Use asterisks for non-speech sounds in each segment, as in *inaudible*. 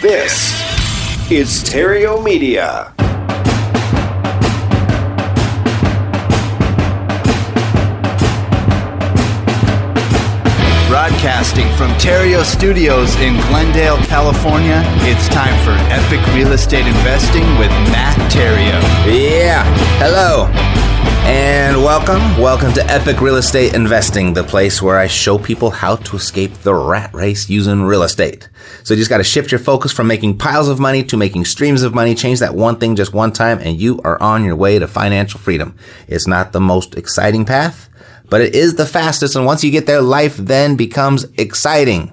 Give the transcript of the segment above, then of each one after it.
This is Stereo Media. Broadcasting from Theriault Studios in Glendale, California, it's time for Epic Real Estate Investing with Matt Theriault. Yeah. Hello. And welcome. Welcome to Epic Real Estate Investing, the place where I show people how to escape the rat race using real estate. So you just got to shift your focus from making piles of money to making streams of money. Change that one thing just one time and you are on your way to financial freedom. It's not the most exciting path, but it is the fastest. And once you get there, life then becomes exciting.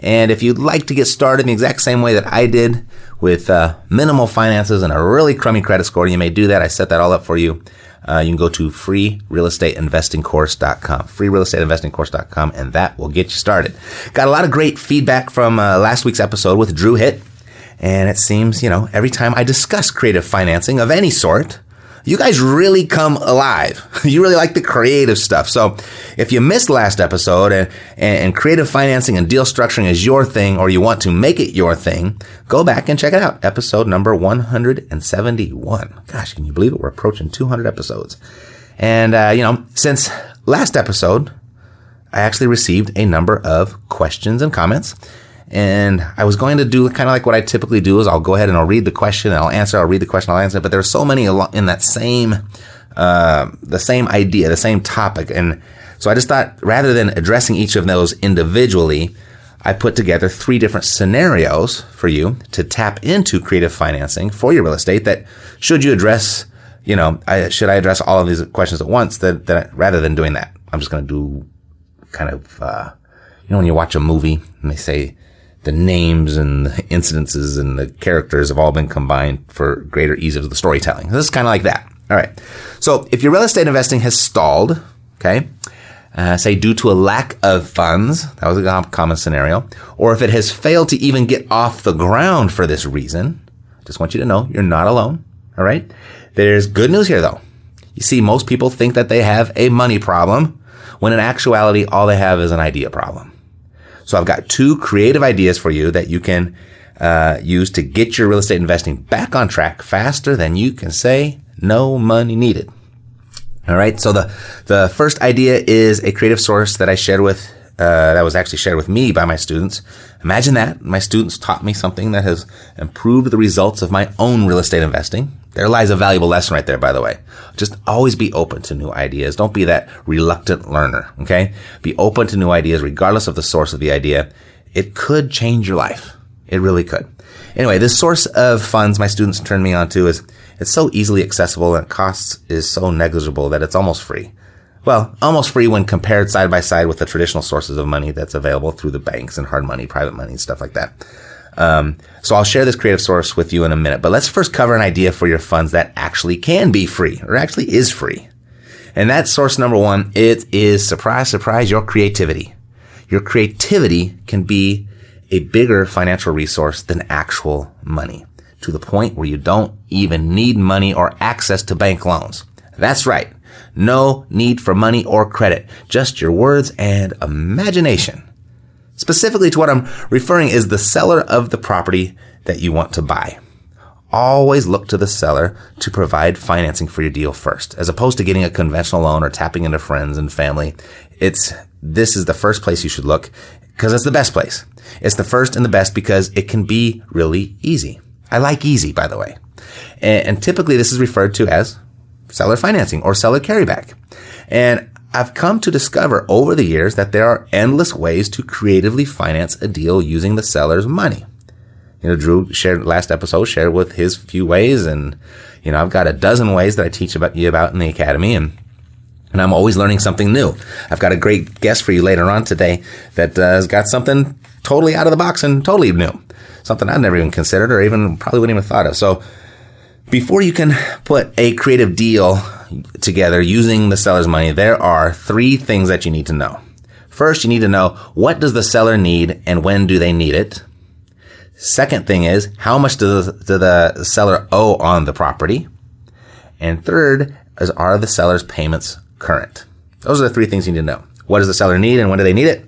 And if you'd like to get started in the exact same way that I did with uh, minimal finances and a really crummy credit score, you may do that. I set that all up for you. Uh, you can go to freerealestateinvestingcourse.com, freerealestateinvestingcourse.com, and that will get you started. Got a lot of great feedback from uh, last week's episode with Drew Hitt. And it seems, you know, every time I discuss creative financing of any sort, you guys really come alive. *laughs* You really like the creative stuff. So if you missed last episode and, and, creative financing and deal structuring is your thing or you want to make it your thing, go back and check it out. Episode number 171. Gosh, can you believe it? We're approaching 200 episodes. And, uh, you know, since last episode, I actually received a number of questions and comments. And I was going to do kind of like what I typically do is I'll go ahead and I'll read the question and I'll answer. I'll read the question, I'll answer. But there's so many in that same, uh, the same idea, the same topic. And so I just thought rather than addressing each of those individually, I put together three different scenarios for you to tap into creative financing for your real estate that should you address, you know, I, should I address all of these questions at once that, that rather than doing that, I'm just going to do kind of, uh, you know, when you watch a movie and they say, the names and the incidences and the characters have all been combined for greater ease of the storytelling. This is kind of like that. All right. So if your real estate investing has stalled, okay, uh, say due to a lack of funds, that was a common scenario, or if it has failed to even get off the ground for this reason, just want you to know you're not alone. All right. There's good news here though. You see, most people think that they have a money problem when in actuality, all they have is an idea problem. So I've got two creative ideas for you that you can uh, use to get your real estate investing back on track faster than you can say no money needed. All right. So the the first idea is a creative source that I shared with uh, that was actually shared with me by my students. Imagine that my students taught me something that has improved the results of my own real estate investing. There lies a valuable lesson right there, by the way. Just always be open to new ideas. Don't be that reluctant learner, okay? Be open to new ideas regardless of the source of the idea. It could change your life. It really could. Anyway, this source of funds my students turn me on to is it's so easily accessible and costs is so negligible that it's almost free. Well, almost free when compared side by side with the traditional sources of money that's available through the banks and hard money, private money, and stuff like that. Um, so I'll share this creative source with you in a minute, but let's first cover an idea for your funds that actually can be free or actually is free. And that source number one, it is surprise, surprise, your creativity. Your creativity can be a bigger financial resource than actual money to the point where you don't even need money or access to bank loans. That's right. No need for money or credit, just your words and imagination. Specifically to what I'm referring is the seller of the property that you want to buy. Always look to the seller to provide financing for your deal first, as opposed to getting a conventional loan or tapping into friends and family. It's, this is the first place you should look because it's the best place. It's the first and the best because it can be really easy. I like easy, by the way. And, typically this is referred to as seller financing or seller carryback. And I've come to discover over the years that there are endless ways to creatively finance a deal using the seller's money. You know, Drew shared last episode, shared with his few ways, and you know, I've got a dozen ways that I teach about you about in the academy, and and I'm always learning something new. I've got a great guest for you later on today that uh, has got something totally out of the box and totally new, something I've never even considered or even probably wouldn't even thought of. So, before you can put a creative deal together using the seller's money, there are three things that you need to know. First, you need to know what does the seller need and when do they need it? Second thing is, how much does the, does the seller owe on the property? And third is, are the seller's payments current? Those are the three things you need to know. What does the seller need and when do they need it?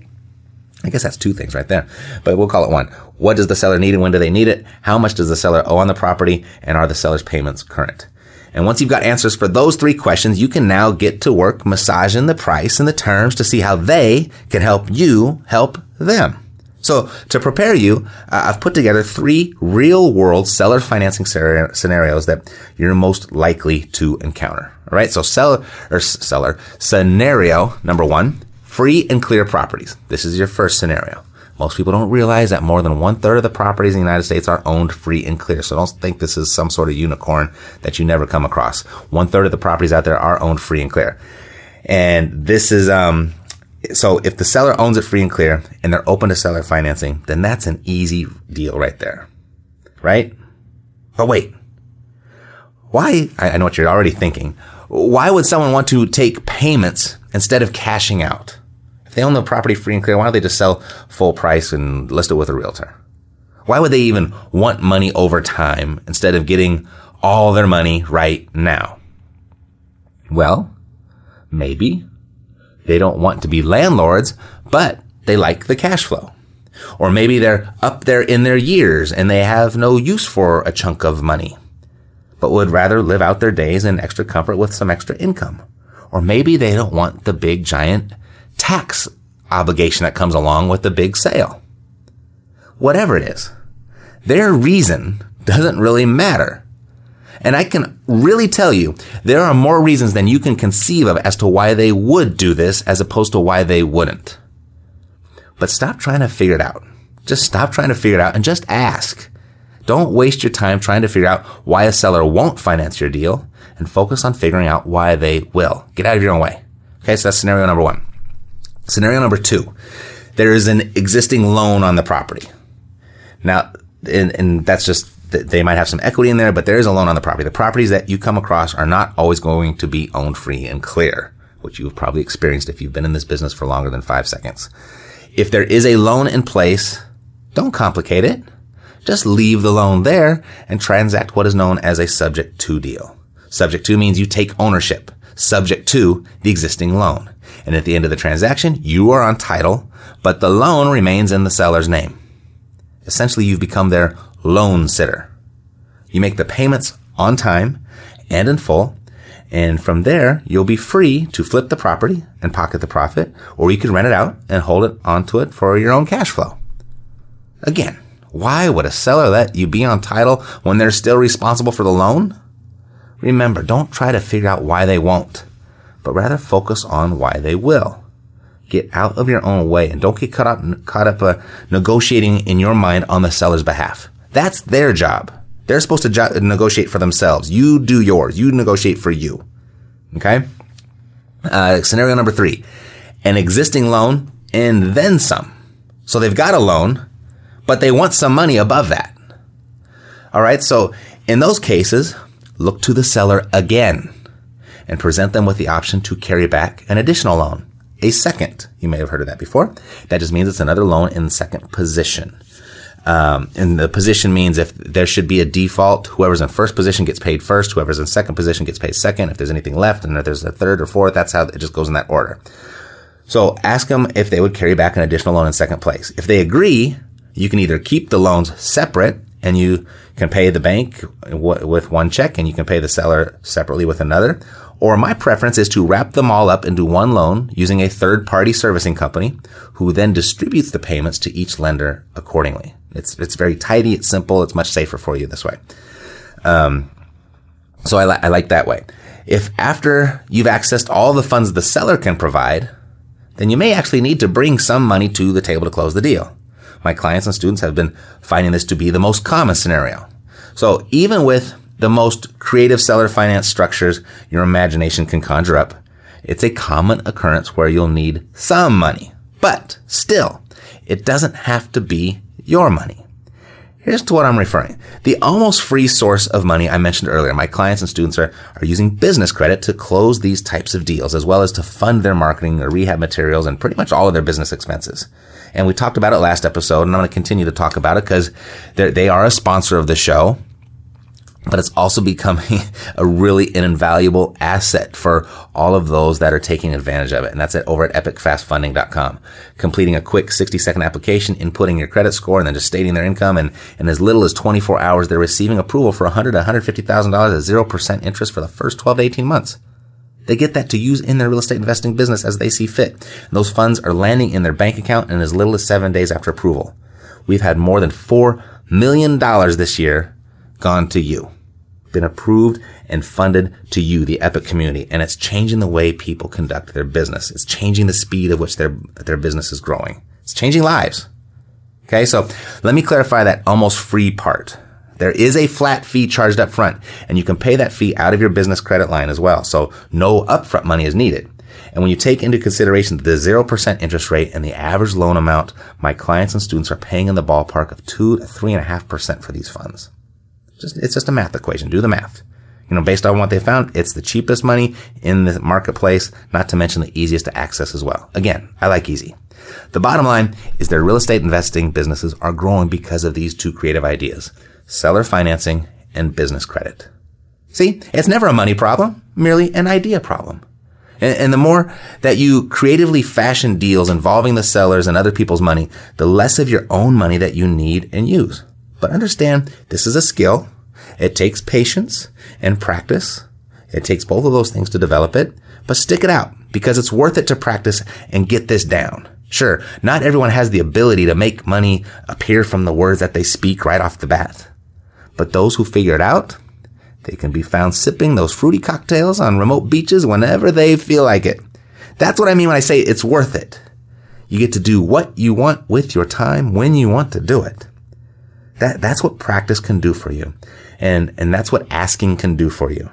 I guess that's two things right there, but we'll call it one. What does the seller need and when do they need it? How much does the seller owe on the property? And are the seller's payments current? And once you've got answers for those three questions, you can now get to work massaging the price and the terms to see how they can help you help them. So to prepare you, uh, I've put together three real world seller financing scenarios that you're most likely to encounter. All right. So seller or seller scenario number one, free and clear properties. This is your first scenario. Most people don't realize that more than one third of the properties in the United States are owned free and clear. So don't think this is some sort of unicorn that you never come across. One third of the properties out there are owned free and clear. And this is, um, so if the seller owns it free and clear and they're open to seller financing, then that's an easy deal right there. Right? But wait. Why? I know what you're already thinking. Why would someone want to take payments instead of cashing out? If they own the property free and clear, why don't they just sell full price and list it with a realtor? Why would they even want money over time instead of getting all their money right now? Well, maybe they don't want to be landlords, but they like the cash flow. Or maybe they're up there in their years and they have no use for a chunk of money, but would rather live out their days in extra comfort with some extra income. Or maybe they don't want the big giant tax obligation that comes along with the big sale. Whatever it is, their reason doesn't really matter. And I can really tell you, there are more reasons than you can conceive of as to why they would do this as opposed to why they wouldn't. But stop trying to figure it out. Just stop trying to figure it out and just ask. Don't waste your time trying to figure out why a seller won't finance your deal and focus on figuring out why they will. Get out of your own way. Okay, so that's scenario number one. Scenario number two, there is an existing loan on the property. Now, and, and that's just they might have some equity in there, but there is a loan on the property. The properties that you come across are not always going to be owned free and clear, which you've probably experienced if you've been in this business for longer than five seconds. If there is a loan in place, don't complicate it. Just leave the loan there and transact what is known as a subject to deal. Subject to means you take ownership, subject to the existing loan. And at the end of the transaction, you are on title, but the loan remains in the seller's name. Essentially, you've become their loan sitter. You make the payments on time and in full, and from there, you'll be free to flip the property and pocket the profit, or you could rent it out and hold it onto it for your own cash flow. Again, why would a seller let you be on title when they're still responsible for the loan? Remember, don't try to figure out why they won't, but rather focus on why they will. Get out of your own way and don't get caught up, caught up uh, negotiating in your mind on the seller's behalf. That's their job. They're supposed to jo- negotiate for themselves. You do yours. You negotiate for you. Okay? Uh, scenario number three an existing loan and then some. So they've got a loan, but they want some money above that. All right. So in those cases, look to the seller again and present them with the option to carry back an additional loan. A second. You may have heard of that before. That just means it's another loan in second position. Um, and the position means if there should be a default, whoever's in first position gets paid first, whoever's in second position gets paid second. If there's anything left, and if there's a third or fourth, that's how it just goes in that order. So ask them if they would carry back an additional loan in second place. If they agree, you can either keep the loans separate and you can pay the bank with one check and you can pay the seller separately with another. Or my preference is to wrap them all up into one loan using a third party servicing company who then distributes the payments to each lender accordingly. It's it's very tidy. It's simple. It's much safer for you this way. Um, so I, li- I like that way. If after you've accessed all the funds the seller can provide, then you may actually need to bring some money to the table to close the deal. My clients and students have been finding this to be the most common scenario. So even with the most creative seller finance structures your imagination can conjure up, it's a common occurrence where you'll need some money. But still, it doesn't have to be your money. Here's to what I'm referring. The almost free source of money I mentioned earlier. My clients and students are, are using business credit to close these types of deals, as well as to fund their marketing, their rehab materials, and pretty much all of their business expenses. And we talked about it last episode, and I'm going to continue to talk about it because they are a sponsor of the show. but it's also becoming *laughs* a really an invaluable asset for all of those that are taking advantage of it. And that's it over at epicfastfunding.com. Completing a quick 60 second application, inputting your credit score, and then just stating their income. And in as little as 24 hours, they're receiving approval for 100 to $150,000 at 0% interest for the first 12 to 18 months. They get that to use in their real estate investing business as they see fit. And those funds are landing in their bank account in as little as seven days after approval. We've had more than $4 million this year gone to you, been approved and funded to you, the Epic community. And it's changing the way people conduct their business. It's changing the speed at which their, their business is growing. It's changing lives. Okay. So let me clarify that almost free part. There is a flat fee charged up front and you can pay that fee out of your business credit line as well. So no upfront money is needed. And when you take into consideration the 0% interest rate and the average loan amount, my clients and students are paying in the ballpark of 2 to 3.5% for these funds. Just, it's just a math equation. Do the math. You know, based on what they found, it's the cheapest money in the marketplace, not to mention the easiest to access as well. Again, I like easy. The bottom line is their real estate investing businesses are growing because of these two creative ideas, seller financing and business credit. See, it's never a money problem, merely an idea problem. And, and, the more that you creatively fashion deals involving the sellers and other people's money, the less of your own money that you need and use. But understand this is a skill. It takes patience and practice. It takes both of those things to develop it, but stick it out because it's worth it to practice and get this down. Sure, not everyone has the ability to make money appear from the words that they speak right off the bat. But those who figure it out, they can be found sipping those fruity cocktails on remote beaches whenever they feel like it. That's what I mean when I say it's worth it. You get to do what you want with your time when you want to do it. That, that's what practice can do for you. And, and that's what asking can do for you.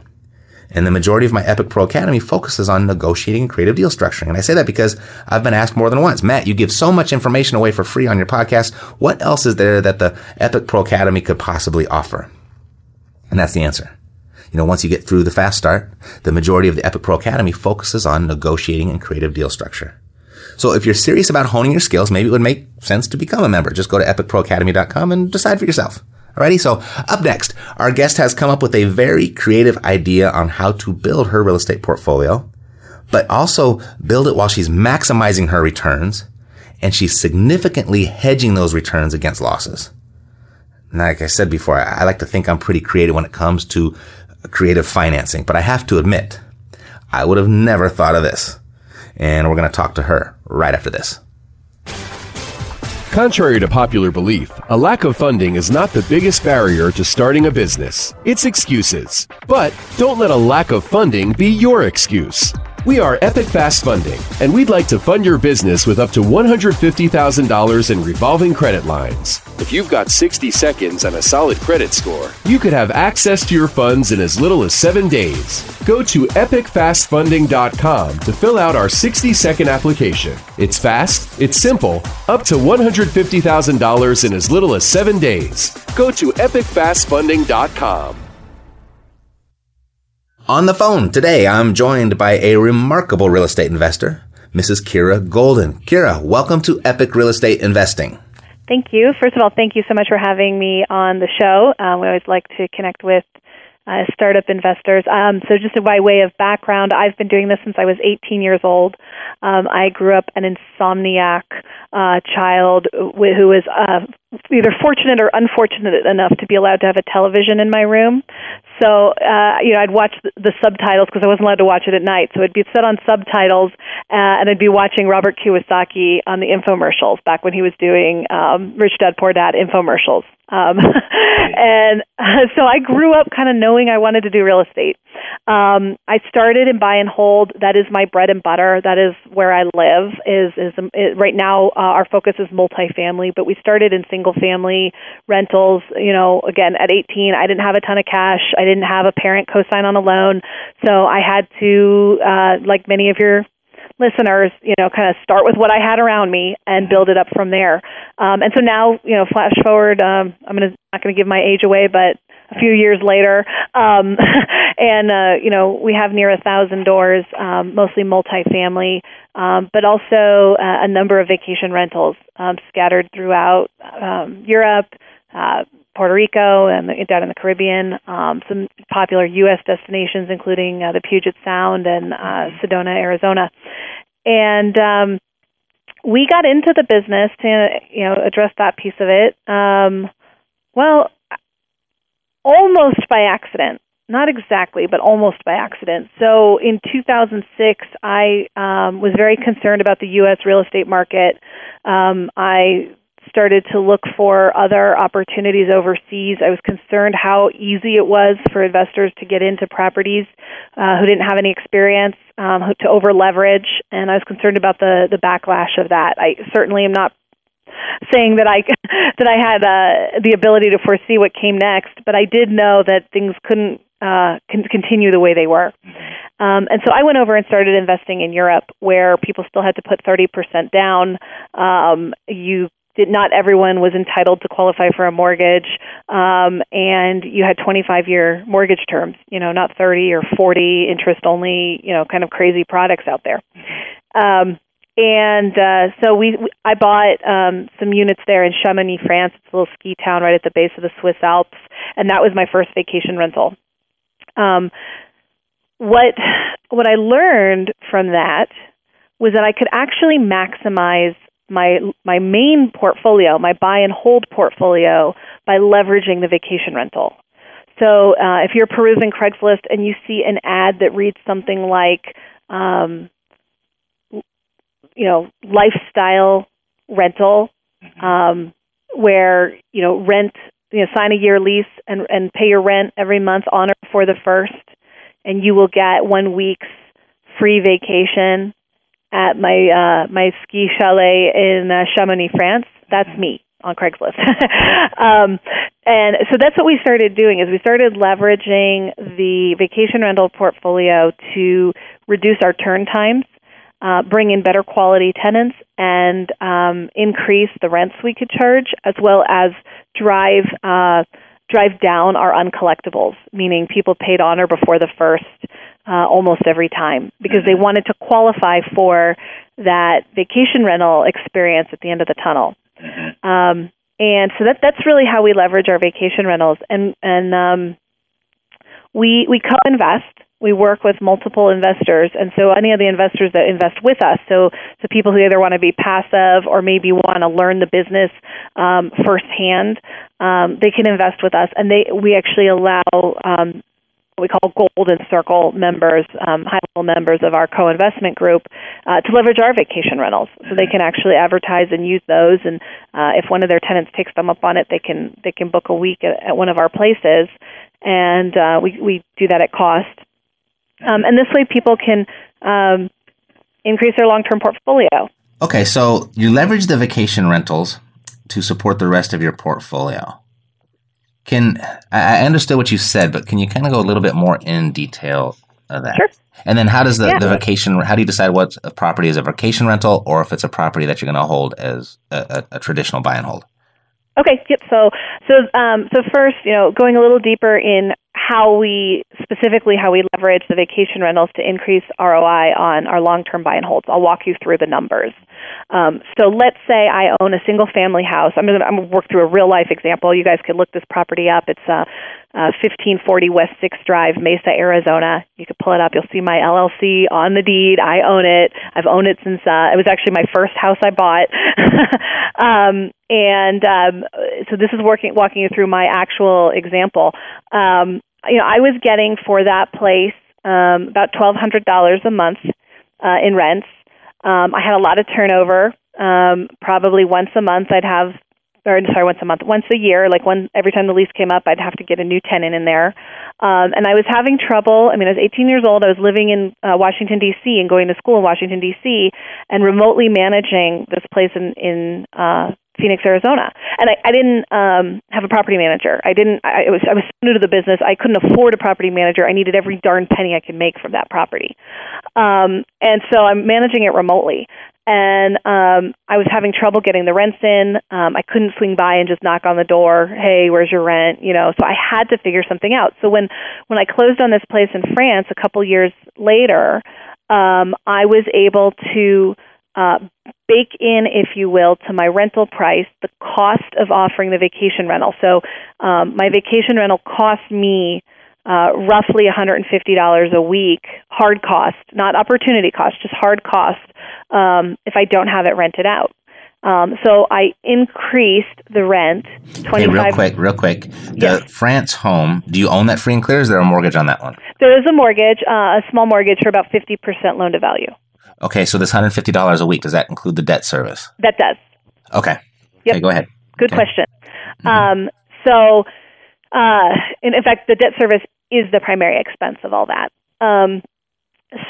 And the majority of my Epic Pro Academy focuses on negotiating and creative deal structuring. And I say that because I've been asked more than once, Matt, you give so much information away for free on your podcast. What else is there that the Epic Pro Academy could possibly offer? And that's the answer. You know, once you get through the fast start, the majority of the Epic Pro Academy focuses on negotiating and creative deal structure. So if you're serious about honing your skills, maybe it would make sense to become a member. Just go to epicproacademy.com and decide for yourself. Alrighty, so up next, our guest has come up with a very creative idea on how to build her real estate portfolio, but also build it while she's maximizing her returns and she's significantly hedging those returns against losses. Like I said before, I like to think I'm pretty creative when it comes to creative financing, but I have to admit, I would have never thought of this and we're going to talk to her right after this. Contrary to popular belief, a lack of funding is not the biggest barrier to starting a business. It's excuses. But don't let a lack of funding be your excuse. We are Epic Fast Funding, and we'd like to fund your business with up to $150,000 in revolving credit lines. If you've got 60 seconds and a solid credit score, you could have access to your funds in as little as seven days. Go to epicfastfunding.com to fill out our 60 second application. It's fast, it's simple, up to $150,000 in as little as seven days. Go to epicfastfunding.com. On the phone today, I'm joined by a remarkable real estate investor, Mrs. Kira Golden. Kira, welcome to Epic Real Estate Investing. Thank you. First of all, thank you so much for having me on the show. Um, we always like to connect with uh, startup investors. Um, so, just by way of background, I've been doing this since I was 18 years old. Um, I grew up an insomniac uh, child who was uh, either fortunate or unfortunate enough to be allowed to have a television in my room. So, uh, you know, I'd watch the, the subtitles because I wasn't allowed to watch it at night. So it'd be set on subtitles, uh, and I'd be watching Robert Kiyosaki on the infomercials back when he was doing um, Rich Dad Poor Dad infomercials. Um, *laughs* and uh, so I grew up kind of knowing I wanted to do real estate. Um, I started in buy and hold. That is my bread and butter. That is where I live. Is is, is right now uh, our focus is multifamily, but we started in single family rentals. You know, again at 18, I didn't have a ton of cash. I didn't have a parent co-sign on a loan, so I had to, uh, like many of your listeners, you know, kind of start with what I had around me and build it up from there. Um, and so now, you know, flash forward, um, I'm gonna not going to give my age away, but a few years later, um, *laughs* and uh, you know, we have near a thousand doors, um, mostly multifamily, um, but also uh, a number of vacation rentals um, scattered throughout um, Europe. Uh, Puerto Rico and down in the Caribbean, um, some popular U.S. destinations, including uh, the Puget Sound and uh, Sedona, Arizona. And um, we got into the business to you know address that piece of it. Um, well, almost by accident. Not exactly, but almost by accident. So in 2006, I um, was very concerned about the U.S. real estate market. Um, I started to look for other opportunities overseas. I was concerned how easy it was for investors to get into properties uh, who didn't have any experience, um, to over leverage, and I was concerned about the the backlash of that. I certainly am not saying that I that I had uh, the ability to foresee what came next, but I did know that things couldn't uh, con- continue the way they were. Um, and so I went over and started investing in Europe, where people still had to put 30% down. Um, you did not everyone was entitled to qualify for a mortgage, um, and you had 25 year mortgage terms. You know, not 30 or 40 interest only. You know, kind of crazy products out there. Um, and uh, so we, I bought um, some units there in Chamonix, France. It's a little ski town right at the base of the Swiss Alps, and that was my first vacation rental. Um, what what I learned from that was that I could actually maximize my my main portfolio, my buy and hold portfolio, by leveraging the vacation rental. So uh, if you're perusing Craigslist and you see an ad that reads something like, um, you know, lifestyle rental, mm-hmm. um, where you know rent, you know, sign a year lease and and pay your rent every month on or before the first, and you will get one week's free vacation at my uh, my ski chalet in uh, Chamonix, France. That's me on Craigslist. *laughs* um, and so that's what we started doing is we started leveraging the vacation rental portfolio to reduce our turn times, uh, bring in better quality tenants, and um, increase the rents we could charge, as well as drive uh, drive down our uncollectibles, meaning people paid on or before the first uh, almost every time because they wanted to qualify for that vacation rental experience at the end of the tunnel. Um, and so that that's really how we leverage our vacation rentals, and and um, we we co-invest. We work with multiple investors, and so any of the investors that invest with us, so so people who either want to be passive or maybe want to learn the business um, firsthand, um, they can invest with us, and they we actually allow um, what we call golden circle members, um, high level members of our co-investment group, uh, to leverage our vacation rentals, so they can actually advertise and use those. And uh, if one of their tenants takes them up on it, they can they can book a week at, at one of our places, and uh, we we do that at cost. Um, and this way, people can um, increase their long-term portfolio. Okay, so you leverage the vacation rentals to support the rest of your portfolio. Can I understood what you said, but can you kind of go a little bit more in detail of that? Sure. And then how does the, yeah. the vacation, how do you decide what a property is a vacation rental or if it's a property that you're going to hold as a, a, a traditional buy and hold? Okay, yep. So, so, um, so first, you know, going a little deeper in how we specifically how we leverage the vacation rentals to increase ROI on our long-term buy and holds. I'll walk you through the numbers. Um, so let's say I own a single-family house. I'm going to work through a real-life example. You guys could look this property up. It's uh, uh, 1540 West Sixth Drive, Mesa, Arizona. You could pull it up. You'll see my LLC on the deed. I own it. I've owned it since uh, it was actually my first house I bought. *laughs* um, and um, so this is working, walking you through my actual example. Um, you know, I was getting for that place um, about twelve hundred dollars a month uh, in rents. Um, I had a lot of turnover. Um, probably once a month, I'd have, or sorry, once a month, once a year, like one every time the lease came up, I'd have to get a new tenant in there. Um, and I was having trouble. I mean, I was 18 years old. I was living in uh, Washington D.C. and going to school in Washington D.C. and remotely managing this place in in uh, Phoenix, Arizona, and I, I didn't um, have a property manager. I didn't. I, was I was new to the business. I couldn't afford a property manager. I needed every darn penny I could make from that property, um, and so I'm managing it remotely. And um, I was having trouble getting the rents in. Um, I couldn't swing by and just knock on the door. Hey, where's your rent? You know, so I had to figure something out. So when when I closed on this place in France a couple years later, um, I was able to uh, bake in, if you will, to my rental price the cost of offering the vacation rental. So um, my vacation rental costs me uh, roughly $150 a week, hard cost, not opportunity cost, just hard cost um, if I don't have it rented out. Um, so I increased the rent. Hey, real quick, real quick. The yes. France home, do you own that free and clear? Is there a mortgage on that one? There is a mortgage, uh, a small mortgage for about 50% loan to value. Okay, so this $150 a week, does that include the debt service? That does. Okay. Yep. Okay, go ahead. Good okay. question. Mm-hmm. Um, so, uh, in, in fact, the debt service is the primary expense of all that. Um,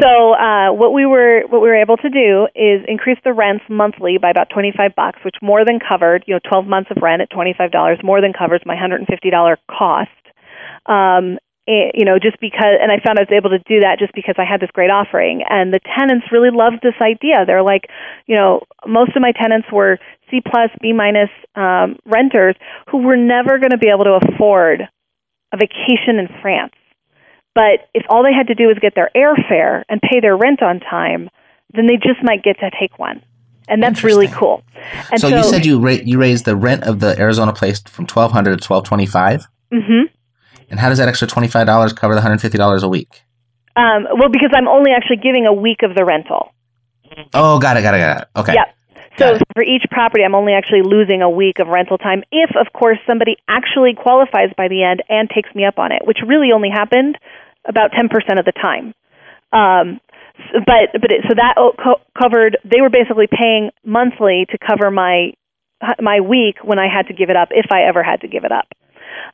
so uh, what we were what we were able to do is increase the rents monthly by about twenty five bucks, which more than covered you know twelve months of rent at twenty five dollars more than covers my hundred and fifty dollar cost. Um, it, you know, just because, and I found I was able to do that just because I had this great offering, and the tenants really loved this idea. They're like, you know, most of my tenants were C plus, B minus um, renters who were never going to be able to afford a vacation in France but if all they had to do was get their airfare and pay their rent on time, then they just might get to take one. And that's really cool. And so, so, you said you ra- you raised the rent of the Arizona place from twelve hundred to twelve twenty five. Mm-hmm. And how does that extra twenty five dollars cover the hundred fifty dollars a week? Um, well, because I'm only actually giving a week of the rental. Oh, got it, got it, got it. Okay. Yep. So for each property, I'm only actually losing a week of rental time if, of course, somebody actually qualifies by the end and takes me up on it, which really only happened about 10% of the time. Um, but but it, so that co- covered. They were basically paying monthly to cover my my week when I had to give it up, if I ever had to give it up.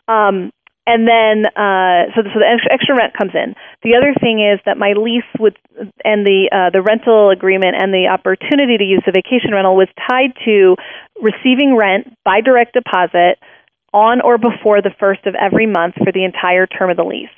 Um, and then uh, so the, so the extra, rent comes in. The other thing is that my lease would and the uh, the rental agreement and the opportunity to use the vacation rental was tied to receiving rent by direct deposit on or before the first of every month for the entire term of the lease.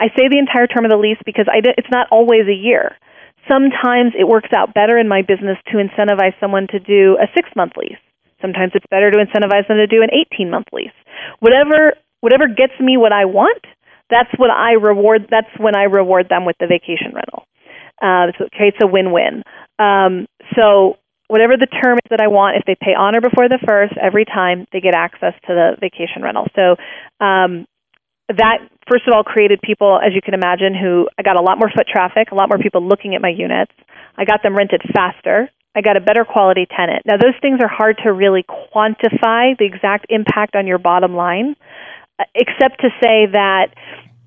I say the entire term of the lease because I, it's not always a year. Sometimes it works out better in my business to incentivize someone to do a six month lease. Sometimes it's better to incentivize them to do an 18 month lease. Whatever whatever gets me what I want, that's what I reward. That's when I reward them with the vacation rental. Uh, so it creates a win win. Um, so whatever the term is that I want, if they pay on or before the first, every time they get access to the vacation rental. So um, that first of all created people, as you can imagine, who I got a lot more foot traffic, a lot more people looking at my units. I got them rented faster. I got a better quality tenant. Now, those things are hard to really quantify the exact impact on your bottom line, except to say that,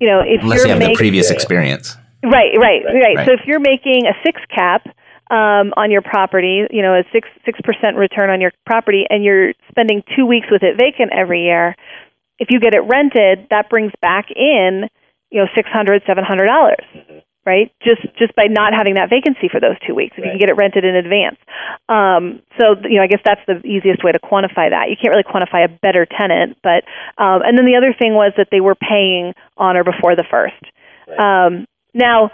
you know, if Unless you're you have making, the previous experience. Right, right, right, right. So if you're making a six cap um, on your property, you know, a six six percent return on your property, and you're spending two weeks with it vacant every year, if you get it rented, that brings back in, you know, six hundred, seven hundred dollars, mm-hmm. Right? Just just by not having that vacancy for those two weeks, if right. you can get it rented in advance. Um, so you know, I guess that's the easiest way to quantify that. You can't really quantify a better tenant, but um, and then the other thing was that they were paying on or before the first. Right. Um, now,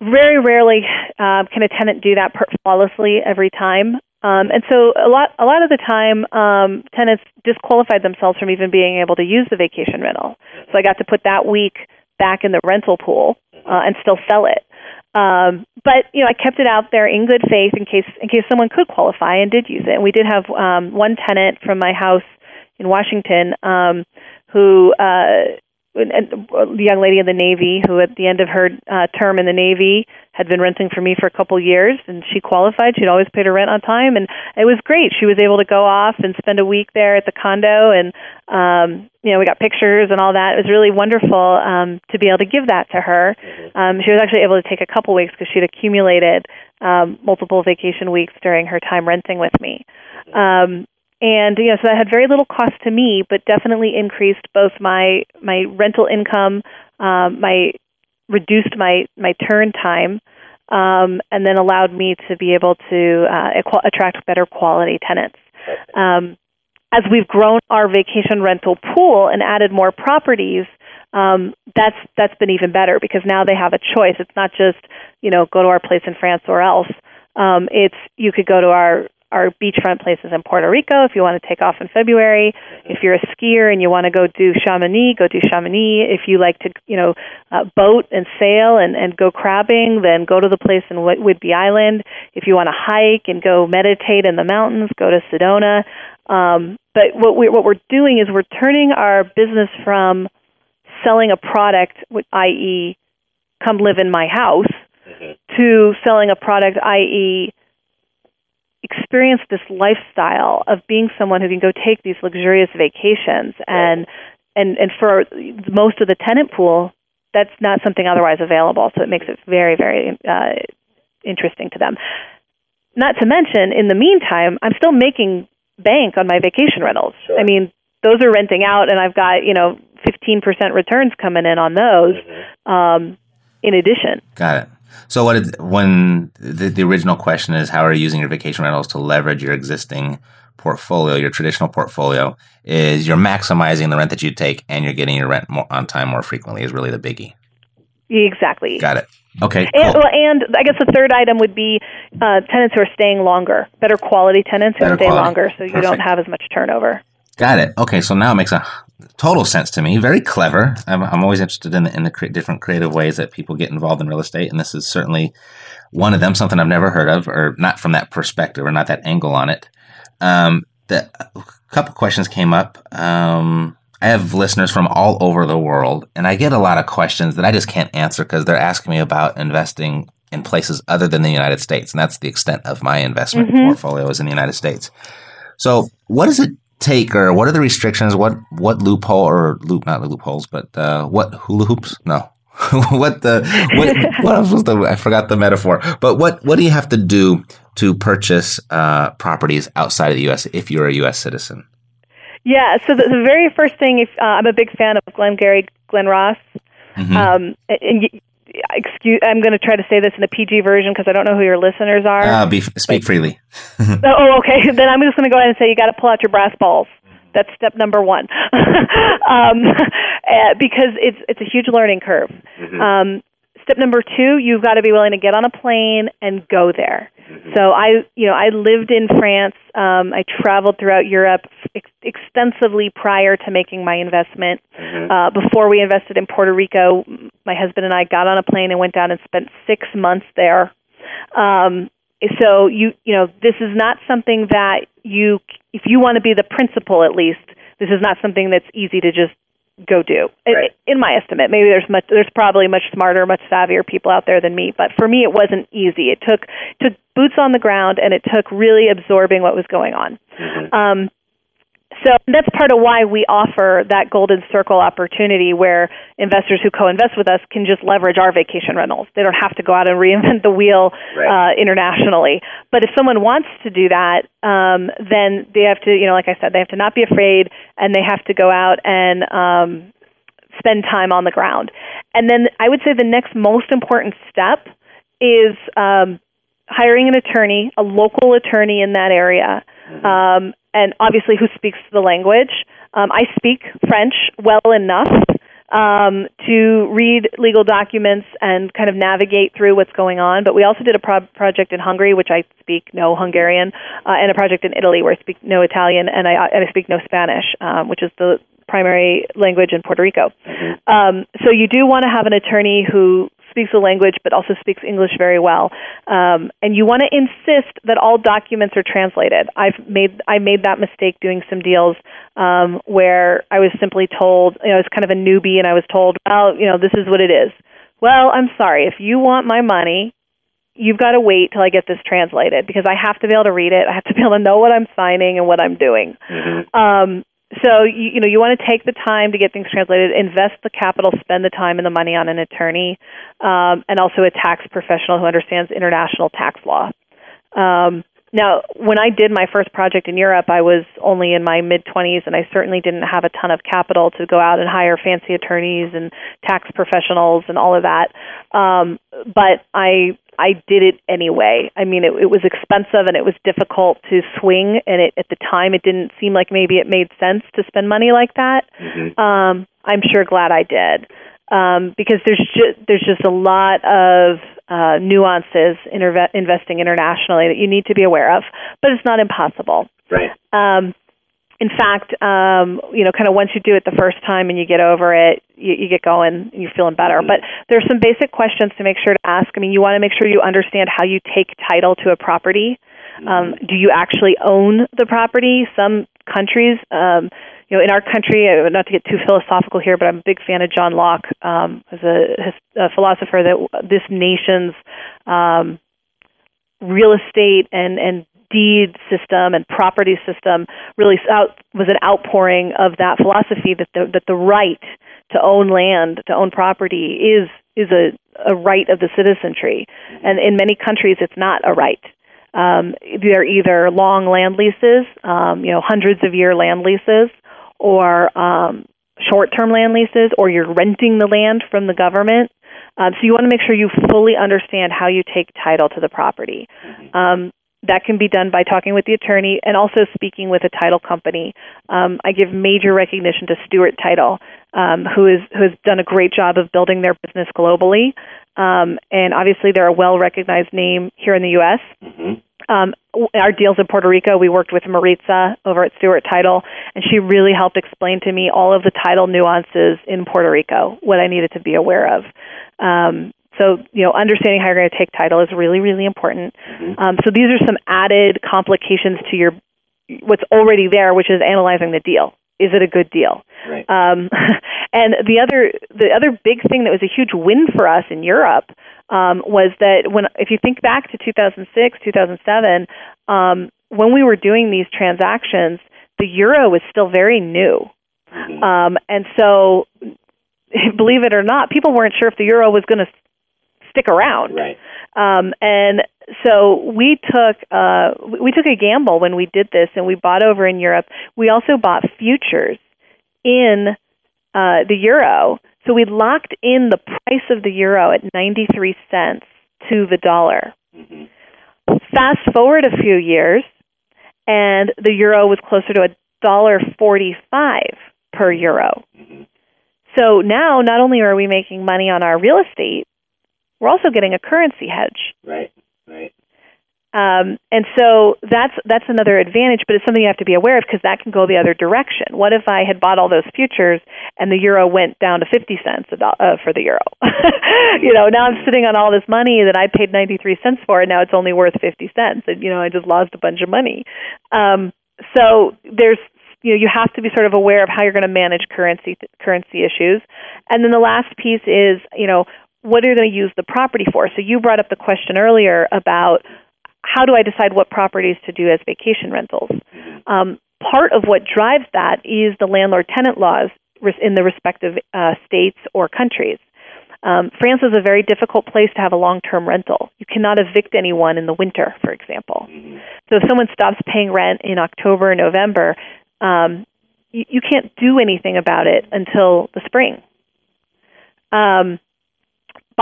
very rarely uh, can a tenant do that flawlessly every time. Um, and so a lot a lot of the time um, tenants disqualified themselves from even being able to use the vacation rental. So I got to put that week back in the rental pool uh, and still sell it. Um, but you know, I kept it out there in good faith in case in case someone could qualify and did use it. And we did have um, one tenant from my house in Washington um, who uh, the young lady in the Navy who, at the end of her uh, term in the Navy, had been renting for me for a couple years, and she qualified. She'd always paid her rent on time, and it was great. She was able to go off and spend a week there at the condo, and um, you know, we got pictures and all that. It was really wonderful um, to be able to give that to her. Mm-hmm. Um, she was actually able to take a couple weeks because she'd accumulated um, multiple vacation weeks during her time renting with me. Mm-hmm. Um, and you know so that had very little cost to me but definitely increased both my my rental income um, my reduced my my turn time um, and then allowed me to be able to uh, attract better quality tenants um, as we've grown our vacation rental pool and added more properties um, that's that's been even better because now they have a choice. It's not just you know go to our place in France or else. Um, it's you could go to our our beachfront places in Puerto Rico if you want to take off in February. If you're a skier and you want to go do Chamonix, go do Chamonix. If you like to, you know, uh, boat and sail and, and go crabbing, then go to the place in Whidbey Island. If you want to hike and go meditate in the mountains, go to Sedona. Um, but what we're, what we're doing is we're turning our business from selling a product, i.e., come live in my house, mm-hmm. to selling a product, i.e., experience this lifestyle of being someone who can go take these luxurious vacations and and and for most of the tenant pool that's not something otherwise available. So it makes it very very uh, interesting to them. Not to mention in the meantime i'm still making bank on my vacation rentals. Sure. i mean those are renting out and i've got you know 15% returns coming in on those mm-hmm. um, in addition. Got it so what is, when the, the original question is how are you using your vacation rentals to leverage your existing portfolio, your traditional portfolio, is you're maximizing the rent that you take and you're getting your rent more on time more frequently is really the biggie. Exactly. Got it. Okay. Cool. And, well, and I guess the third item would be uh, tenants who are staying longer, better quality tenants who better stay quality. longer, so you Perfect. don't have as much turnover. Got it. Okay, so now it makes a total sense to me. Very clever. I'm, I'm always interested in the, in the cre- different creative ways that people get involved in real estate, and this is certainly one of them. Something I've never heard of, or not from that perspective, or not that angle on it. Um, the, a couple questions came up. Um, I have listeners from all over the world, and I get a lot of questions that I just can't answer because they're asking me about investing in places other than the United States, and that's the extent of my investment mm-hmm. portfolio is in the United States. So, what does it take, or what are the restrictions? What what loophole or loop not the loopholes, but uh, what hula hoops? No, *laughs* what the what, *laughs* what was the I forgot the metaphor. But what what do you have to do to purchase uh, properties outside of the U.S. if you're a U.S. citizen? Yeah, so the, the very first thing, if uh, I'm a big fan of Glenn Glengarry Glen Ross, mm-hmm. um, and, excuse I'm going to try to say this in a PG version because I don't know who your listeners are. Uh, be, speak freely. *laughs* oh, okay. Then I'm just going to go ahead and say you got to pull out your brass balls. That's step number one, *laughs* um, *laughs* eh, because it's it's a huge learning curve. Mm-hmm. Um, step number two, you've got to be willing to get on a plane and go there. Mm-hmm. So I, you know, I lived in France. Um, I traveled throughout Europe ex- extensively prior to making my investment. Mm-hmm. Uh, before we invested in Puerto Rico, my husband and I got on a plane and went down and spent six months there. Um, so you, you know, this is not something that you, if you want to be the principal, at least, this is not something that's easy to just go do. Right. In my estimate, maybe there's much there's probably much smarter, much savvier people out there than me, but for me it wasn't easy. It took took boots on the ground and it took really absorbing what was going on. Mm-hmm. Um, so that's part of why we offer that golden circle opportunity where investors who co-invest with us can just leverage our vacation rentals. They don't have to go out and reinvent the wheel right. uh, internationally. But if someone wants to do that, um, then they have to, you know, like I said, they have to not be afraid, and they have to go out and um, spend time on the ground. And then I would say the next most important step is um, hiring an attorney, a local attorney in that area. Mm-hmm. Um, and obviously who speaks the language. Um, I speak French well enough um, to read legal documents and kind of navigate through what's going on. But we also did a pro- project in Hungary, which I speak no Hungarian, uh, and a project in Italy where I speak no Italian and I, and I speak no Spanish, um, which is the primary language in Puerto Rico. Mm-hmm. Um, so you do want to have an attorney who speaks the language but also speaks English very well. Um, and you want to insist that all documents are translated. I've made I made that mistake doing some deals um, where I was simply told, you know, I was kind of a newbie and I was told, well, you know, this is what it is. Well, I'm sorry. If you want my money, you've got to wait till I get this translated because I have to be able to read it. I have to be able to know what I'm signing and what I'm doing. Mm-hmm. Um, so you, you know you want to take the time to get things translated, invest the capital, spend the time and the money on an attorney, um, and also a tax professional who understands international tax law. Um, now, when I did my first project in Europe, I was only in my mid 20s, and I certainly didn't have a ton of capital to go out and hire fancy attorneys and tax professionals and all of that. Um, but I I did it anyway. I mean, it, it was expensive and it was difficult to swing, and it, at the time, it didn't seem like maybe it made sense to spend money like that. Mm-hmm. Um, I'm sure glad I did um, because there's just there's just a lot of uh, nuances in interve- investing internationally that you need to be aware of, but it's not impossible. Right. Um, in fact, um, you know, kind of once you do it the first time and you get over it, you, you get going, and you're feeling better. But there's some basic questions to make sure to ask. I mean, you want to make sure you understand how you take title to a property. Um, do you actually own the property? Some countries, um, you know, in our country, uh, not to get too philosophical here, but I'm a big fan of John Locke um, as a, a philosopher that this nation's um, real estate and and deed system and property system really out, was an outpouring of that philosophy that the, that the right to own land, to own property, is is a, a right of the citizenry, and in many countries it's not a right. Um, they're either long land leases, um, you know, hundreds of year land leases, or um, short-term land leases, or you're renting the land from the government. Um, so you want to make sure you fully understand how you take title to the property. Um, that can be done by talking with the attorney and also speaking with a title company. Um, I give major recognition to Stewart Title, um, who is who has done a great job of building their business globally, um, and obviously they're a well recognized name here in the U.S. Mm-hmm. Um, our deals in Puerto Rico, we worked with Maritza over at Stewart Title, and she really helped explain to me all of the title nuances in Puerto Rico, what I needed to be aware of. Um, so, you know, understanding how you're going to take title is really, really important. Mm-hmm. Um, so these are some added complications to your what's already there, which is analyzing the deal. Is it a good deal? Right. Um, *laughs* and the other the other big thing that was a huge win for us in Europe um, was that when if you think back to 2006, 2007, um, when we were doing these transactions, the euro was still very new, mm-hmm. um, and so *laughs* believe it or not, people weren't sure if the euro was going to stick around. Right. Um, and so we took uh, we took a gamble when we did this, and we bought over in Europe. We also bought futures in uh, the euro, so we locked in the price of the euro at ninety three cents to the dollar. Mm-hmm. Fast forward a few years, and the euro was closer to a dollar forty five per euro. Mm-hmm. So now, not only are we making money on our real estate, we're also getting a currency hedge. Right. Right. Um, and so that's that's another advantage, but it's something you have to be aware of because that can go the other direction. What if I had bought all those futures and the euro went down to fifty cents a do- uh, for the euro? *laughs* you know, now I'm sitting on all this money that I paid ninety three cents for, and now it's only worth fifty cents, and you know I just lost a bunch of money. Um, so there's you know you have to be sort of aware of how you're going to manage currency currency issues, and then the last piece is you know what are you going to use the property for? So you brought up the question earlier about how do I decide what properties to do as vacation rentals? Um, part of what drives that is the landlord tenant laws in the respective uh, states or countries. Um, France is a very difficult place to have a long term rental. You cannot evict anyone in the winter, for example. So if someone stops paying rent in October or November, um, you, you can't do anything about it until the spring. Um,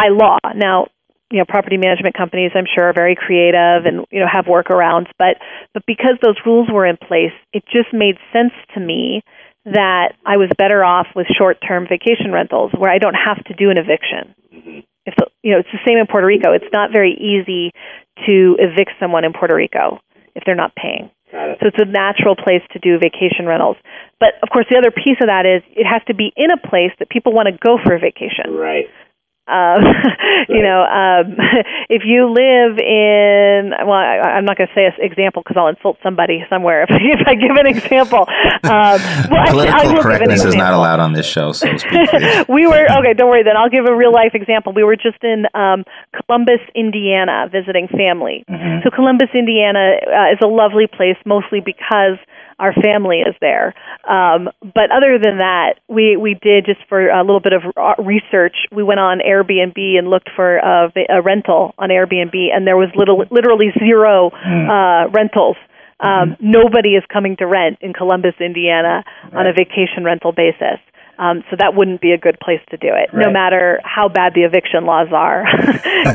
by law. Now, you know, property management companies, I'm sure, are very creative and you know have workarounds. But but because those rules were in place, it just made sense to me that I was better off with short-term vacation rentals where I don't have to do an eviction. Mm-hmm. If the, you know, it's the same in Puerto Rico. It's not very easy to evict someone in Puerto Rico if they're not paying. So it's a natural place to do vacation rentals. But of course, the other piece of that is it has to be in a place that people want to go for a vacation. Right. Um, *laughs* right. You know, um, *laughs* if you live in, well, I, I'm not going to say an example because I'll insult somebody somewhere *laughs* if, if I give an example. Um, well, Political I, correctness is not allowed on this show, so we were okay. Don't worry. Then I'll give a real life example. We were just in um, Columbus, Indiana, visiting family. Mm-hmm. So Columbus, Indiana, uh, is a lovely place, mostly because our family is there. Um, but other than that, we we did just for a little bit of research. We went on Airbnb and looked for a, a rental on Airbnb, and there was little, literally zero mm. uh, rentals. Um, mm-hmm. Nobody is coming to rent in Columbus, Indiana, on a vacation rental basis. Um, so that wouldn't be a good place to do it. Right. No matter how bad the eviction laws are,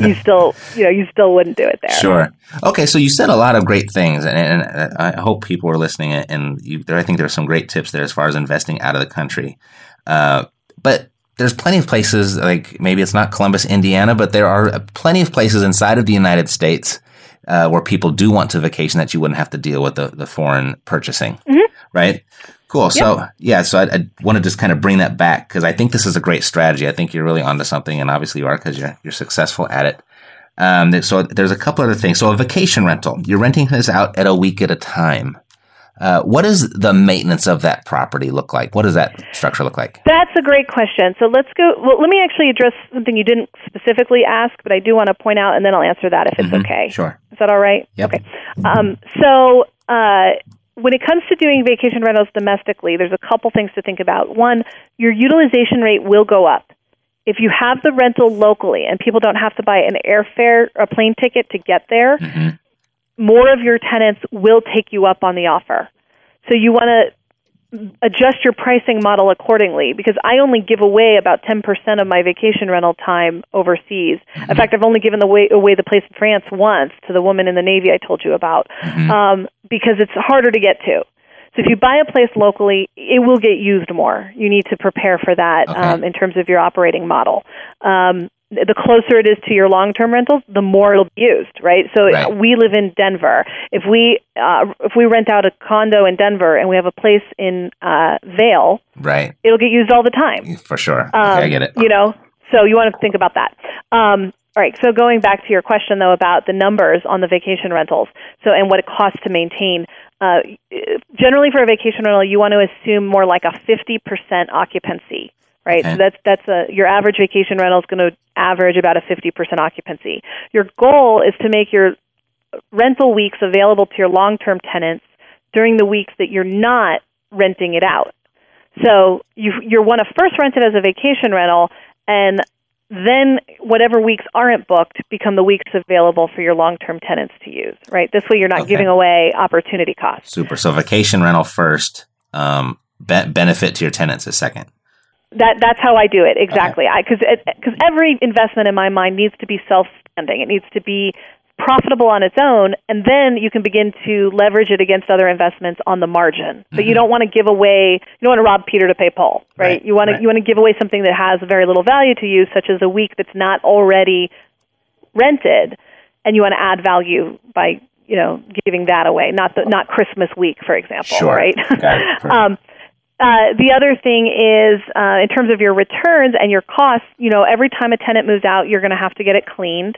*laughs* you *laughs* still, you know, you still wouldn't do it there. Sure. Okay. So you said a lot of great things, and, and I hope people are listening. And you, there, I think there are some great tips there as far as investing out of the country. Uh, but there's plenty of places like maybe it's not Columbus, Indiana, but there are plenty of places inside of the United States uh, where people do want to vacation that you wouldn't have to deal with the, the foreign purchasing, right? Cool. So yeah, so I, I want to just kind of bring that back because I think this is a great strategy. I think you're really onto something, and obviously you are because you're you're successful at it. Um, so there's a couple other things. So a vacation rental, you're renting this out at a week at a time. Uh, what does the maintenance of that property look like? What does that structure look like? That's a great question. So let's go. Well, let me actually address something you didn't specifically ask, but I do want to point out, and then I'll answer that if it's okay. Sure. Is that all right? Yep. Okay. Um, so uh, when it comes to doing vacation rentals domestically, there's a couple things to think about. One, your utilization rate will go up. If you have the rental locally and people don't have to buy an airfare, a plane ticket to get there, mm-hmm. more of your tenants will take you up on the offer. So you want to adjust your pricing model accordingly because I only give away about 10% of my vacation rental time overseas. In fact, I've only given the way, away the place in France once to the woman in the Navy I told you about um, because it's harder to get to. So if you buy a place locally, it will get used more. You need to prepare for that Okay. um, in terms of your operating model. Um, the closer it is to your long-term rentals, the more it'll be used, right? So Right. we live in Denver. If we uh, if we rent out a condo in Denver and we have a place in uh, Vail, Right. it'll get used all the time. For sure. Um, okay, I get it. You know, so you want to think about that. Um, all right. So going back to your question though about the numbers on the vacation rentals, so and what it costs to maintain. Uh, generally, for a vacation rental, you want to assume more like a fifty percent occupancy. Right, Okay. so that's that's a your average vacation rental is going to average about a fifty percent occupancy. Your goal is to make your rental weeks available to your long-term tenants during the weeks that you're not renting it out. So you you want to first rent it as a vacation rental, and then whatever weeks aren't booked become the weeks available for your long-term tenants to use. Right. This way, you're not Okay. giving away opportunity costs. Super. So vacation rental first, um, be- benefit to your tenants is second. That that's how I do it exactly. Because because every investment in my mind needs to be self-standing. It needs to be profitable on its own, and then you can begin to leverage it against other investments on the margin. But you don't want to give away. You don't want to rob Peter to pay Paul, right? Right, You want to right. you want to give away something that has very little value to you, such as a week that's not already rented, and you want to add value by you know giving that away, not the not Christmas week, for example, Sure. right? *laughs* Um, uh, the other thing is, uh, in terms of your returns and your costs, you know, every time a tenant moves out, you're going to have to get it cleaned.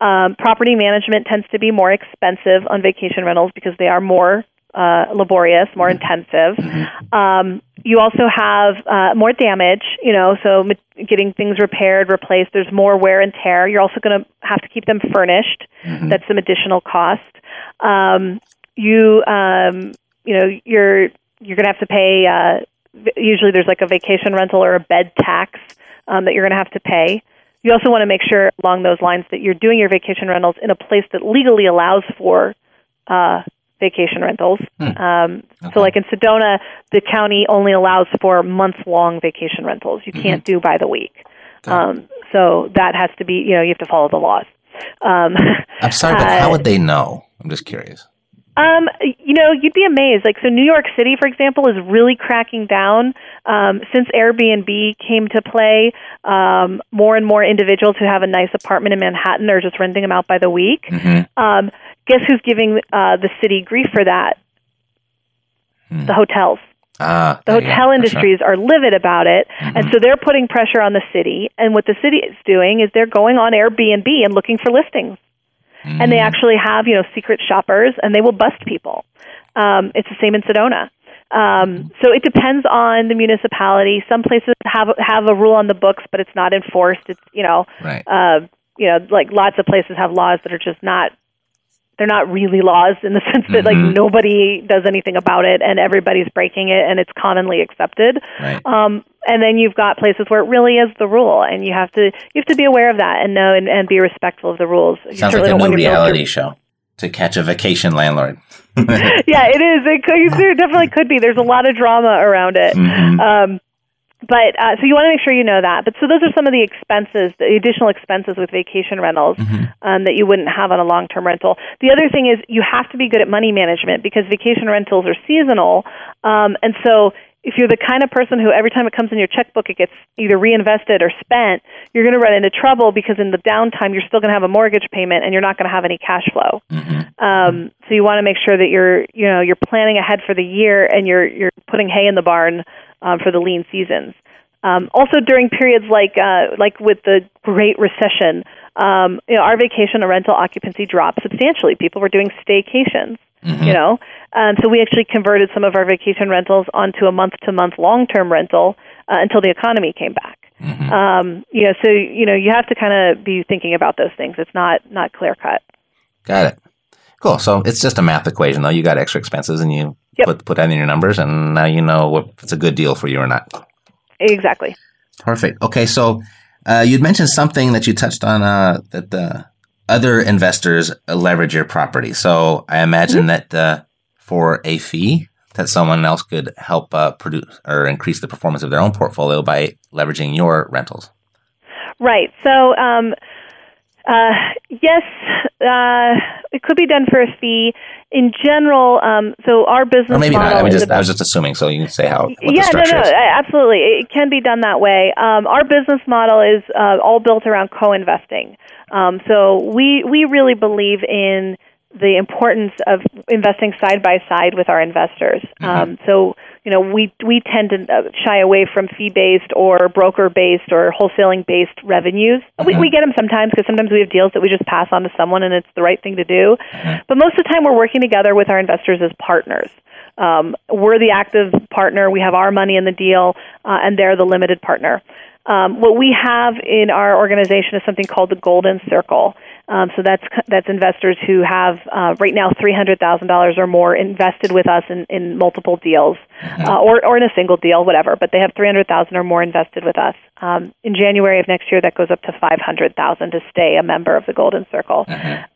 Um, property management tends to be more expensive on vacation rentals because they are more uh, laborious, more intensive. Um, you also have uh, more damage, you know, so ma- getting things repaired, replaced. There's more wear and tear. You're also going to have to keep them furnished. That's some additional cost. Um, you, um, you know, you're you're going to have to pay. Uh, usually, there's like a vacation rental or a bed tax um, that you're going to have to pay. You also want to make sure along those lines that you're doing your vacation rentals in a place that legally allows for uh, vacation rentals. Um, So, like in Sedona, the county only allows for month long vacation rentals. You can't do by the week. Um, so that has to be, you know, you have to follow the laws. Um, *laughs* I'm sorry, but uh, how would they know? I'm just curious. Um, you know, you'd be amazed. Like, so New York City, for example, is really cracking down um, since Airbnb came to play. Um, more and more individuals who have a nice apartment in Manhattan are just renting them out by the week. Um, guess who's giving uh, the city grief for that? The hotels. Ah, The there you go, hotel for industries are livid about it, and so they're putting pressure on the city. And what the city is doing is they're going on Airbnb and looking for listings, and they actually have you know secret shoppers, and they will bust people. Um, it's the same in Sedona. Um, so it depends on the municipality. Some places have have a rule on the books, but it's not enforced. It's you know, Right. uh, you know, like lots of places have laws that are just not they're not really laws in the *laughs* sense that like Mm-hmm. nobody does anything about it and everybody's breaking it and it's commonly accepted. Right. Um, and then you've got places where it really is the rule, and you have to you have to be aware of that and know and, and be respectful of the rules. You Sounds like a new want your- reality show to catch a vacation landlord. *laughs* yeah, it is. It could, there definitely could be. There's a lot of drama around it. Mm-hmm. Um, but uh, so you want to make sure you know that. But so those are some of the expenses, the additional expenses with vacation rentals um, that you wouldn't have on a long-term rental. The other thing is you have to be good at money management because vacation rentals are seasonal, um, and so if you're the kind of person who every time it comes in your checkbook it gets either reinvested or spent, you're going to run into trouble because in the downtime you're still going to have a mortgage payment and you're not going to have any cash flow. Mm-hmm. Um, so you want to make sure that you're you know you're planning ahead for the year and you're you're putting hay in the barn um, for the lean seasons. Um, also during periods like uh, like with the Great Recession, um, you know, our vacation and rental occupancy dropped substantially. People were doing staycations. Mm-hmm. You know, um, so we actually converted some of our vacation rentals onto a month-to-month long-term rental uh, until the economy came back. Mm-hmm. Um, you know, so you know you have to kind of be thinking about those things. It's not not clear cut. Got it. Cool. So it's just a math equation, though. You got extra expenses, and you Yep. put put that in your numbers, and now you know if it's a good deal for you or not. Exactly. Perfect. Okay, so uh, you'd mentioned something that you touched on uh, that the other investors leverage your property. So I imagine that uh, for a fee, that someone else could help uh, produce or increase the performance of their own portfolio by leveraging your rentals. Right. So, um, uh, yes, uh, it could be done for a fee. In general, um, so our business Or maybe not. I, mean, just, I was just assuming. So you can say how yeah, no, no, is. absolutely. It can be done that way. Um, our business model is uh, all built around co-investing. Um, so we we really believe in the importance of investing side by side with our investors. Um, so you know we we tend to uh, shy away from fee based or broker based or wholesaling based revenues. We, we get them sometimes because sometimes we have deals that we just pass on to someone and it's the right thing to do. But most of the time we're working together with our investors as partners. Um, we're the active partner. We have our money in the deal, uh, and they're the limited partner. Um, what we have in our organization is something called the Golden Circle. Um, so that's that's investors who have uh, right now three hundred thousand dollars or more invested with us in, in multiple deals, uh, or or in a single deal, whatever. But they have three hundred thousand or more invested with us. Um, in January of next year, that goes up to five hundred thousand to stay a member of the Golden Circle.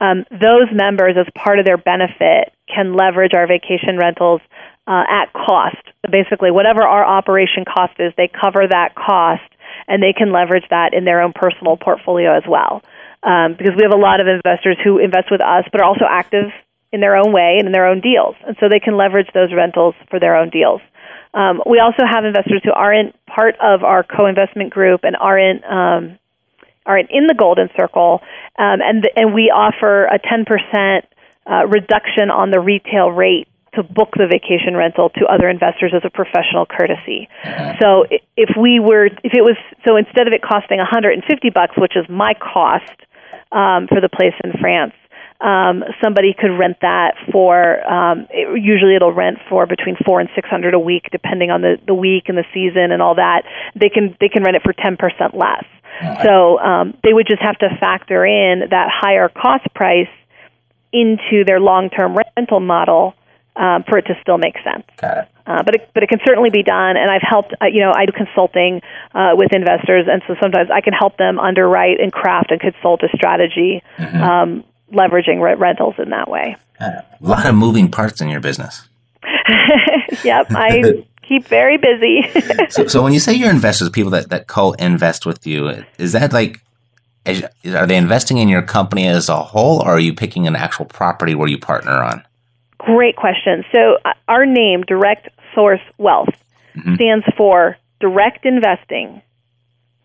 Um, those members, as part of their benefit, can leverage our vacation rentals uh, at cost. So basically, whatever our operation cost is, they cover that cost, and they can leverage that in their own personal portfolio as well. Um, because we have a lot of investors who invest with us, but are also active in their own way and in their own deals, and so they can leverage those rentals for their own deals. Um, we also have investors who aren't part of our co-investment group and aren't um, aren't in the golden circle, um, and and we offer a ten percent uh, reduction on the retail rate to book the vacation rental to other investors as a professional courtesy. So if we were, if it was, so instead of it costing 150 bucks, which is my cost um, for the place in France, um, somebody could rent that for. Um, it, usually, it'll rent for between four and six hundred a week, depending on the the week and the season and all that. They can they can rent it for ten percent less. So um, they would just have to factor in that higher cost price into their long term rental model um, for it to still make sense. Uh, but it, but it can certainly be done, and I've helped. Uh, you know, I do consulting uh, with investors, and so sometimes I can help them underwrite and craft and consult a strategy, um, leveraging re- rentals in that way. A lot of moving parts in your business. *laughs* yep, I *laughs* keep very busy. *laughs* So, so when you say your investors, people that, that co-invest with you, is that like, are they investing in your company as a whole, or are you picking an actual property where you partner on? Great question. So uh, our name, Direct Source Wealth, stands for direct investing,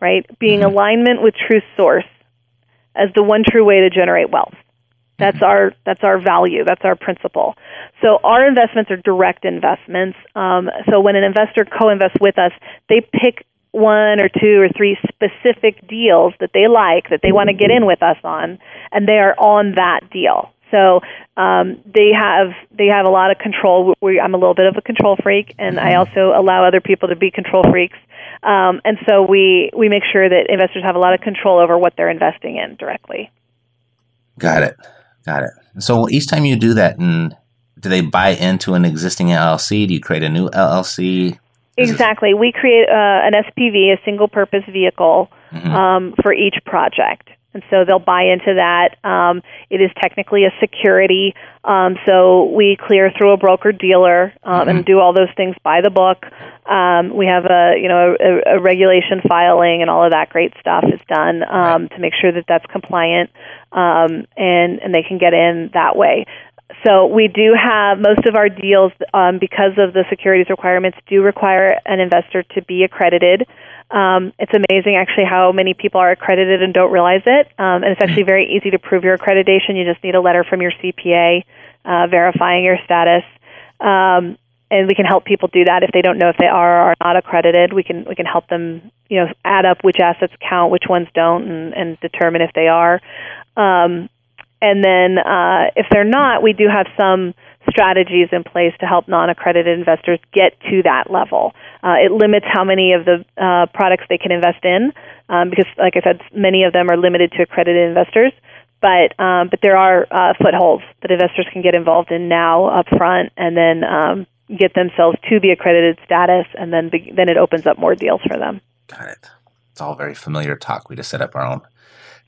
right? Being alignment with true source as the one true way to generate wealth. That's our that's our value. That's our principle. So our investments are direct investments. Um, so when an investor co-invests with us, they pick one or two or three specific deals that they like that they want to get in with us on, and they are on that deal. So um, they have they have a lot of control. We, I'm a little bit of a control freak, and I also allow other people to be control freaks. Um, and so we we make sure that investors have a lot of control over what they're investing in directly. Got it. Got it. So each time you do that, and do they buy into an existing LLC? Do you create a new LLC? Exactly. We create uh, an SPV, a single purpose vehicle, um, for each project. And so they'll buy into that. Um, it is technically a security, um, so we clear through a broker dealer um, and do all those things by the book. Um, we have a you know a, a regulation filing and all of that great stuff is done um, to make sure that that's compliant um, and and they can get in that way. so we do have most of our deals um, because of the securities requirements do require an investor to be accredited. Um, it's amazing actually how many people are accredited and don't realize it. Um, and it's actually very easy to prove your accreditation. You just need a letter from your CPA uh, verifying your status. Um, and we can help people do that if they don't know if they are or are not accredited. We can we can help them you know add up which assets count, which ones don't, and, and determine if they are. Um, and then uh, if they're not, we do have some strategies in place to help non-accredited investors get to that level. Uh, it limits how many of the uh, products they can invest in um, because, like I said, many of them are limited to accredited investors. But um, but there are uh, footholds that investors can get involved in now up front, and then um, get themselves to the accredited status, and then be- then it opens up more deals for them. Got it. It's all very familiar talk. We just set up our own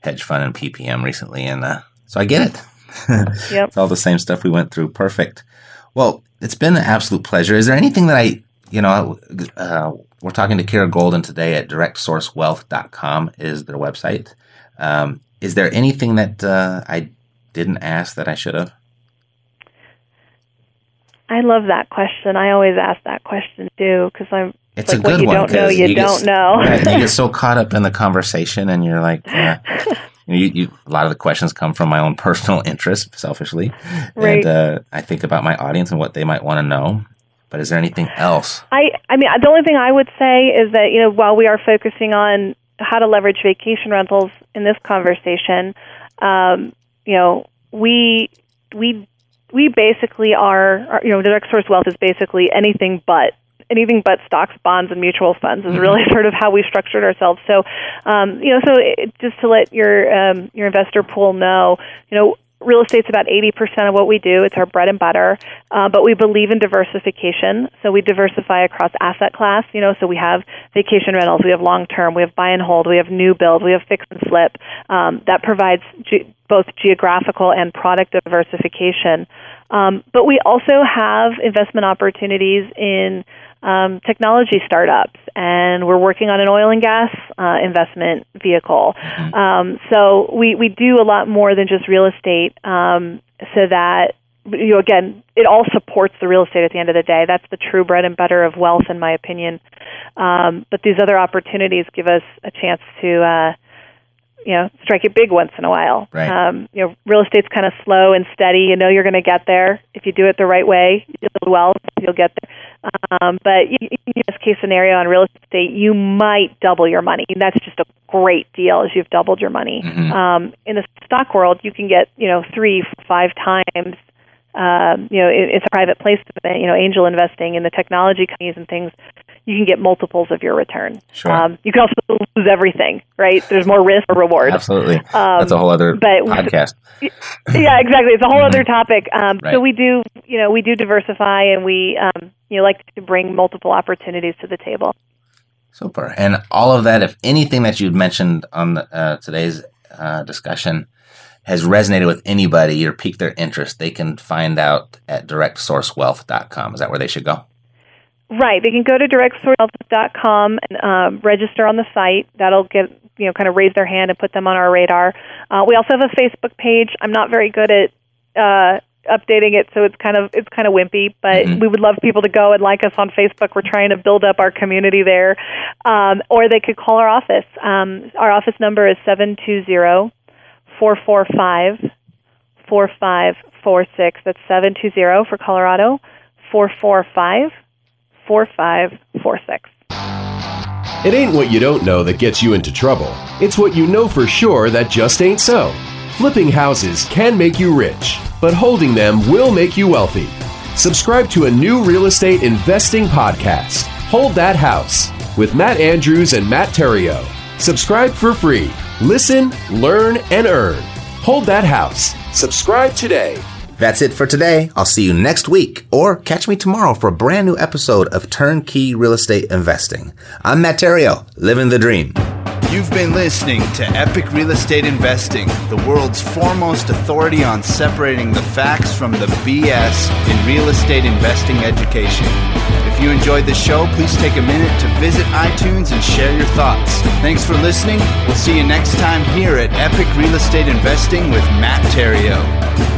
hedge fund and PPM recently, and uh, so I get it. *laughs* Yep. it's all the same stuff we went through. Perfect. Well, it's been an absolute pleasure. Is there anything that I, you know, uh, we're talking to Kira Golden today at directsourcewealth.com is their website. Um, is there anything that uh, I didn't ask that I should have? I love that question. I always ask that question too because I'm It's like a good what you one. don't know, you, get don't s- know. Right, you get *laughs* so caught up in the conversation, and you're like, uh, *laughs* you know, you, you, a lot of the questions come from my own *laughs* personal interest, selfishly, Right. and uh, I think about my audience and what they might want to know. But is there anything else? I, I mean, the only thing I would say is that you know while we are focusing on how to leverage vacation rentals in this conversation, um, you know, we we we basically are, are, you know, direct source wealth is basically anything but anything but stocks, bonds, and mutual funds is really *laughs* sort of how we structured ourselves. So, um, you know, so it, just to let your um, your investor pool know, you know, real estate's about 80% of what we do. It's our bread and butter. Uh, but we believe in diversification. So we diversify across asset class, you know, so we have vacation rentals, we have long term, we have buy and hold, we have new build, we have fix and flip. Um, that provides ge- both geographical and product diversification. Um, but we also have investment opportunities in um, technology startups, and we're working on an oil and gas uh, investment vehicle. Um, so we, we do a lot more than just real estate, um, so that you know again it all supports the real estate at the end of the day. That's the true bread and butter of wealth, in my opinion. Um, but these other opportunities give us a chance to. Uh, you know, strike it big once in a while. Right. Um, you know, real estate's kind of slow and steady. You know, you're going to get there if you do it the right way. You build well, you'll get there. Um, but you, in this case scenario on real estate, you might double your money. And that's just a great deal as you've doubled your money. Um, in the stock world, you can get you know three, five times. Um, you know, it, it's a private placement. You know, angel investing in the technology companies and things. You can get multiples of your return. Sure. Um, you can also lose everything, right? There's more risk or reward. Absolutely, that's a whole other Um, but we- podcast. *laughs* yeah, exactly. It's a whole other topic. Um, Right. So we do, you know, we do diversify, and we, um, you know, like to bring multiple opportunities to the table. Super. And all of that, if anything that you'd mentioned on the, uh, today's uh, discussion has resonated with anybody or piqued their interest, they can find out at directsourcewealth.com. Is that where they should go? Right. They can go to directsourcewealth.com and um, register on the site. That'll get you know kind of raise their hand and put them on our radar. Uh, we also have a Facebook page. I'm not very good at uh, updating it, so it's kind of it's kind of wimpy. But we would love people to go and like us on Facebook. We're trying to build up our community there. Um, or they could call our office. Um, our office number is seven two zero four four five four five four six. That's seven two zero for Colorado. Four four five. 4546. It ain't what you don't know that gets you into trouble. It's what you know for sure that just ain't so. Flipping houses can make you rich, but holding them will make you wealthy. Subscribe to a new real estate investing podcast, Hold That House, with Matt Andrews and Matt Theriault. Subscribe for free. Listen, learn, and earn. Hold That House. Subscribe today. That's it for today. I'll see you next week or catch me tomorrow for a brand new episode of Turnkey Real Estate Investing. I'm Matt Theriault, living the dream. You've been listening to Epic Real Estate Investing, the world's foremost authority on separating the facts from the BS in real estate investing education. If you enjoyed the show, please take a minute to visit iTunes and share your thoughts. Thanks for listening. We'll see you next time here at Epic Real Estate Investing with Matt Theriault.